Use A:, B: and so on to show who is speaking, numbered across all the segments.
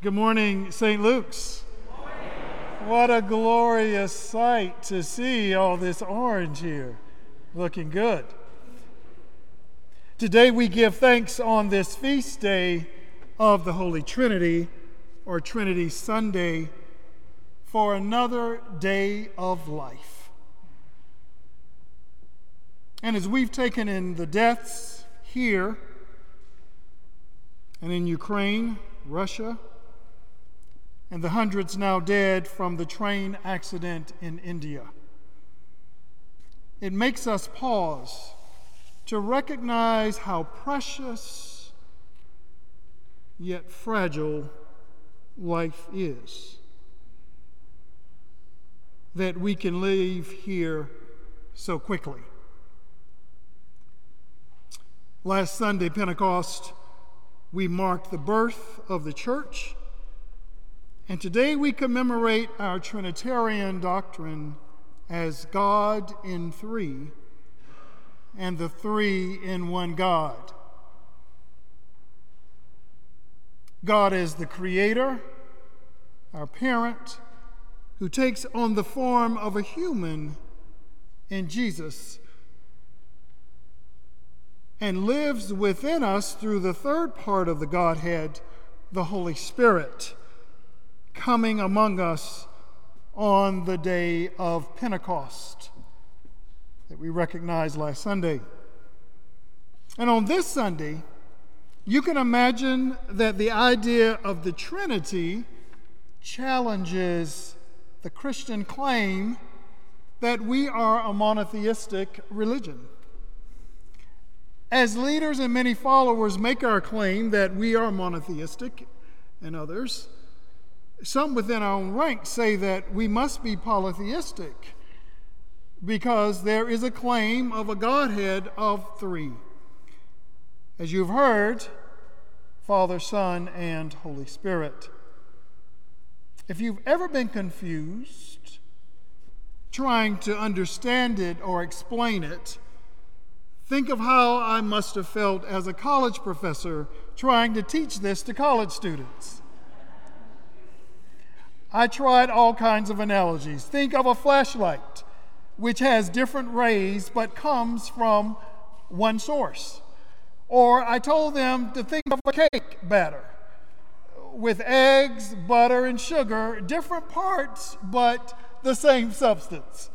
A: Good morning, St. Luke's. What a glorious sight to see all this orange here. Looking good. Today we give thanks on this feast day of the Holy Trinity, or Trinity Sunday, for another day of life. And as we've taken in the deaths here and in Ukraine, Russia, and the hundreds now dead from the train accident in India. It makes us pause to recognize how precious yet fragile life is. That we can leave here so quickly. Last Sunday, Pentecost, we marked the birth of the church and today we commemorate our Trinitarian doctrine as God in three and the three in one God. God is the creator, our parent, who takes on the form of a human in Jesus and lives within us through the third part of the Godhead, the Holy Spirit coming among us on the day of Pentecost that we recognized last Sunday. And on this Sunday, you can imagine that the idea of the Trinity challenges the Christian claim that we are a monotheistic religion. As leaders and many followers make our claim that we are monotheistic and others, some within our own ranks say that we must be polytheistic because there is a claim of a Godhead of three. As you've heard, Father, Son, and Holy Spirit. If you've ever been confused trying to understand it or explain it, think of how I must have felt as a college professor trying to teach this to college students. I tried all kinds of analogies. Think of a flashlight, which has different rays but comes from one source. Or I told them to think of a cake batter with eggs, butter, and sugar, different parts, but the same substance.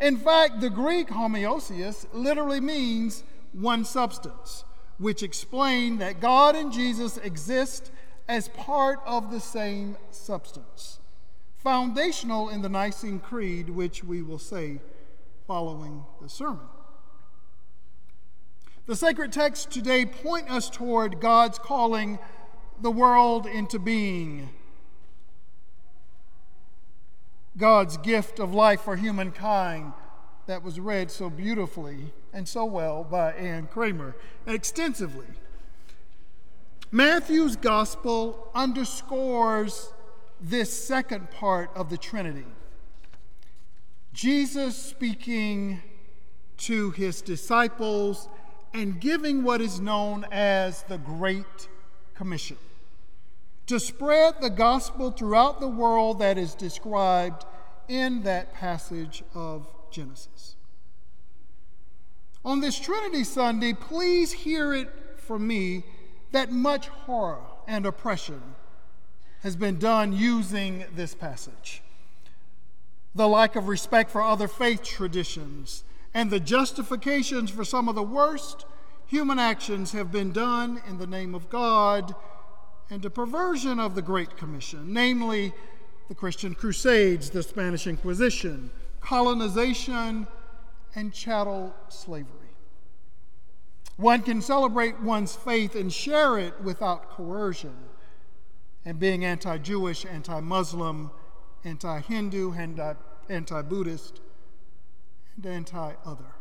A: In fact, the Greek homoousios literally means one substance, which explained that God and Jesus exist as part of the same substance foundational in the Nicene Creed, which we will say following the sermon. The sacred texts today point us toward God's calling the world into being, God's gift of life for humankind that was read so beautifully and so well by Ann Kramer extensively. Matthew's gospel underscores this second part of the Trinity. Jesus speaking to his disciples and giving what is known as the Great Commission to spread the gospel throughout the world that is described in that passage of Genesis. On this Trinity Sunday, please hear it from me that much horror and oppression has been done using this passage. The lack of respect for other faith traditions and the justifications for some of the worst human actions have been done in the name of God and a perversion of the Great Commission, namely the Christian Crusades, the Spanish Inquisition, colonization, and chattel slavery. One can celebrate one's faith and share it without coercion and being anti Jewish, anti Muslim, anti Hindu, anti Buddhist, and uh, anti other.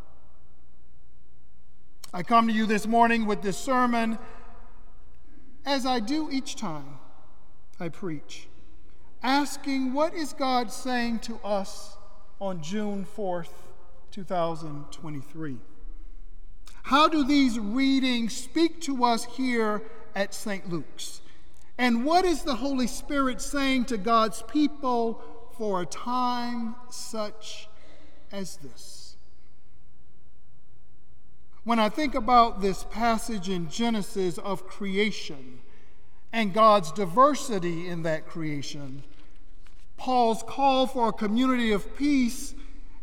A: I come to you this morning with this sermon as I do each time I preach, asking what is God saying to us on June 4th, 2023? How do these readings speak to us here at St. Luke's? And what is the Holy Spirit saying to God's people for a time such as this? When I think about this passage in Genesis of creation and God's diversity in that creation, Paul's call for a community of peace,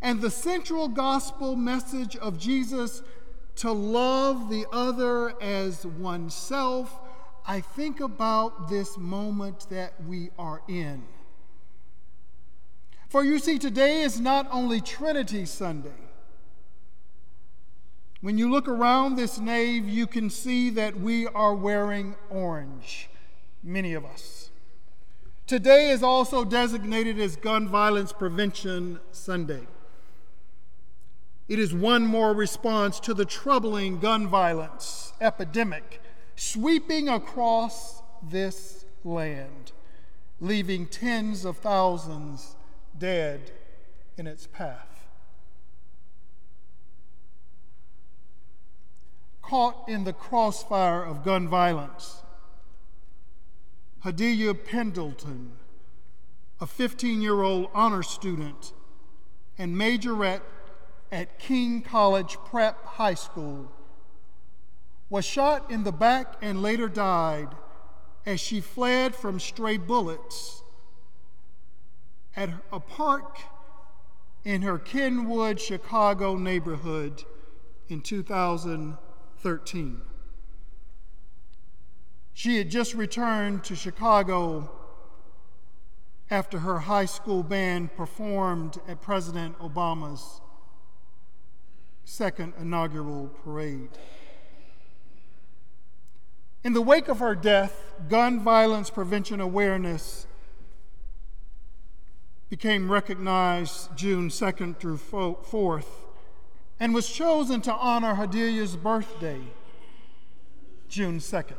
A: and the central gospel message of Jesus to love the other as oneself, I think about this moment that we are in. For you see, today is not only Trinity Sunday. When you look around this nave, you can see that we are wearing orange, many of us. Today is also designated as Gun Violence Prevention Sunday. It is one more response to the troubling gun violence epidemic sweeping across this land, leaving tens of thousands dead in its path. Caught in the crossfire of gun violence, Hadiya Pendleton, a 15 year old honor student and majorette at King College Prep High School, was shot in the back and later died as she fled from stray bullets at a park in her Kenwood, Chicago neighborhood in 2013. She had just returned to Chicago after her high school band performed at President Obama's second inaugural parade. In the wake of her death, gun violence prevention awareness became recognized June 2nd through 4th and was chosen to honor Hadiya's birthday, June 2nd.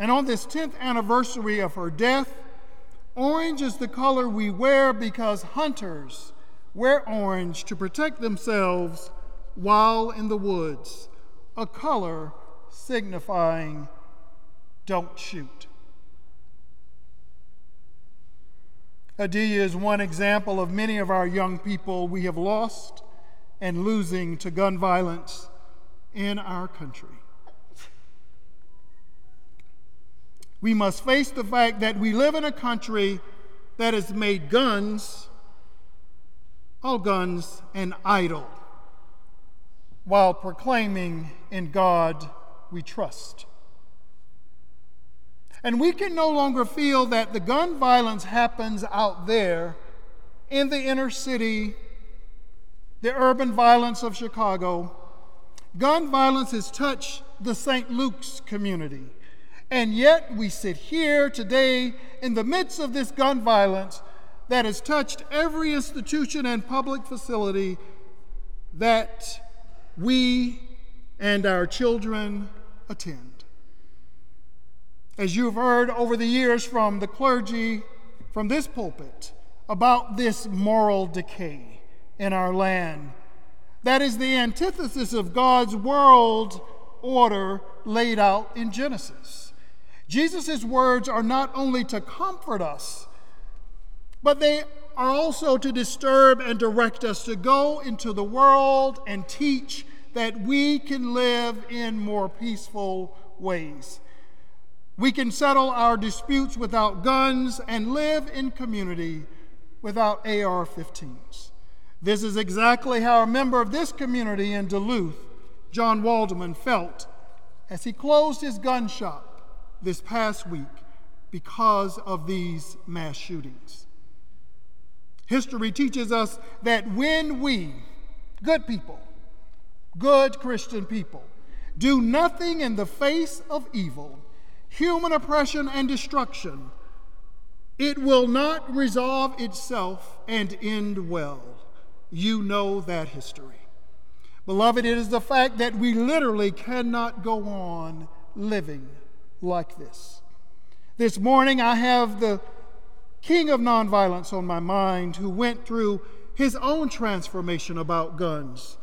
A: And on this 10th anniversary of her death, orange is the color we wear because hunters wear orange to protect themselves while in the woods, a color signifying don't shoot. Hadiya is one example of many of our young people we have lost and losing to gun violence in our country. We must face the fact that we live in a country that has made guns, all guns, an idol, while proclaiming in God we trust. And we can no longer feel that the gun violence happens out there in the inner city, the urban violence of Chicago. Gun violence has touched the St. Luke's community. And yet we sit here today in the midst of this gun violence that has touched every institution and public facility that we and our children attend. As you've heard over the years from the clergy from this pulpit about this moral decay in our land, that is the antithesis of God's world order laid out in Genesis. Jesus' words are not only to comfort us, but they are also to disturb and direct us to go into the world and teach that we can live in more peaceful ways. We can settle our disputes without guns and live in community without AR 15s. This is exactly how a member of this community in Duluth, John Waldman, felt as he closed his gun shop this past week because of these mass shootings. History teaches us that when we, good people, good Christian people, do nothing in the face of evil, human oppression, and destruction, it will not resolve itself and end well. You know that history. Beloved, it is the fact that we literally cannot go on living like this. This morning, I have the king of nonviolence on my mind who went through his own transformation about guns.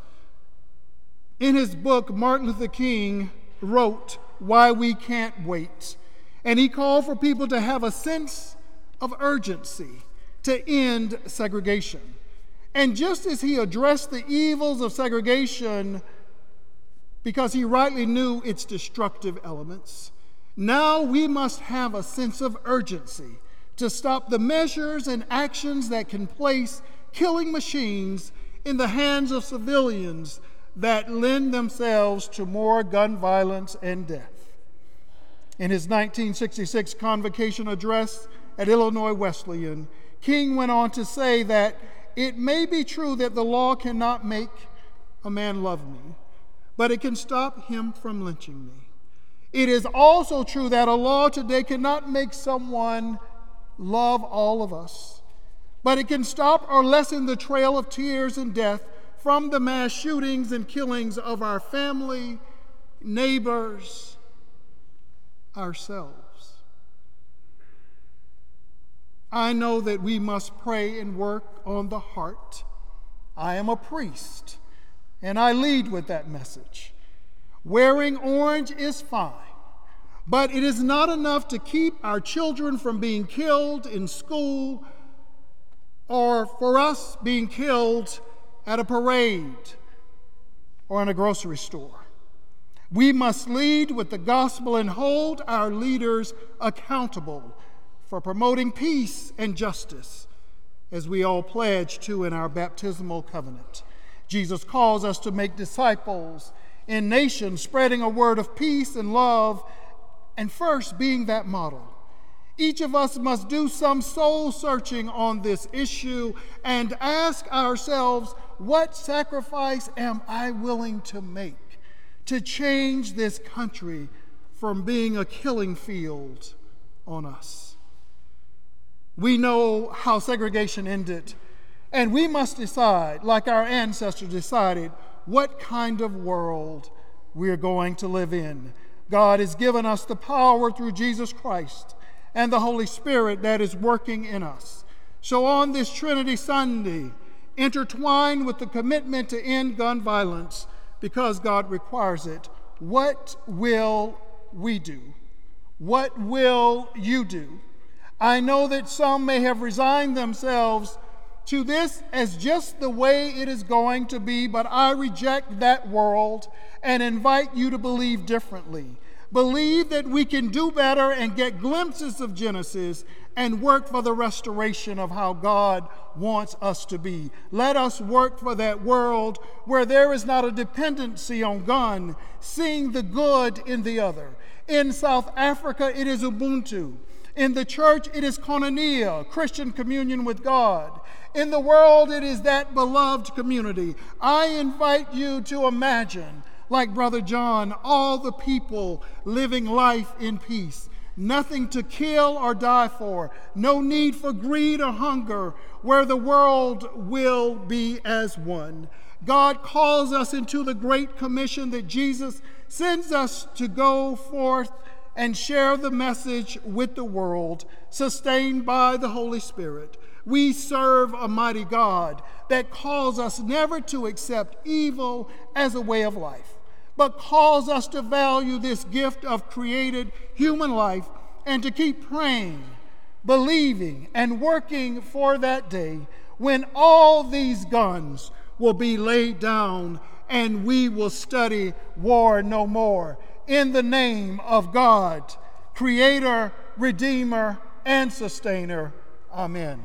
A: In his book, Martin Luther King wrote why we can't wait. And he called for people to have a sense of urgency to end segregation. And just as he addressed the evils of segregation because he rightly knew its destructive elements, now we must have a sense of urgency to stop the measures and actions that can place killing machines in the hands of civilians that lend themselves to more gun violence and death. In his 1966 convocation address at Illinois Wesleyan, King went on to say that it may be true that the law cannot make a man love me, but it can stop him from lynching me. It is also true that a law today cannot make someone love all of us, but it can stop or lessen the trail of tears and death from the mass shootings and killings of our family, neighbors, ourselves. I know that we must pray and work on the heart. I am a priest, and I lead with that message. Wearing orange is fine, but it is not enough to keep our children from being killed in school or for us being killed at a parade or in a grocery store. We must lead with the gospel and hold our leaders accountable for promoting peace and justice as we all pledge to in our baptismal covenant. Jesus calls us to make disciples in nations, spreading a word of peace and love, and first being that model. Each of us must do some soul searching on this issue and ask ourselves what sacrifice am I willing to make to change this country from being a killing field on us? We know how segregation ended, and we must decide, like our ancestors decided, what kind of world we're going to live in. God has given us the power through Jesus Christ and the Holy Spirit that is working in us. So, on this Trinity Sunday, intertwined with the commitment to end gun violence, because God requires it, what will we do? What will you do? I know that some may have resigned themselves to this as just the way it is going to be, but I reject that world and invite you to believe differently. Believe that we can do better and get glimpses of Genesis and work for the restoration of how God wants us to be. Let us work for that world where there is not a dependency on gun, seeing the good in the other. In South Africa, it is Ubuntu. In the church, it is koinonia, Christian communion with God. In the world, it is that beloved community. I invite you to imagine, like Brother John, all the people living life in peace. Nothing to kill or die for, no need for greed or hunger, where the world will be as one. God calls us into the great commission that Jesus sends us to go forth and share the message with the world, sustained by the Holy Spirit. We serve a mighty God that calls us never to accept evil as a way of life, but calls us to value this gift of created human life and to keep praying, believing, and working for that day when all these guns will be laid down and we will study war no more. In the name of God, Creator, Redeemer, and Sustainer. Amen.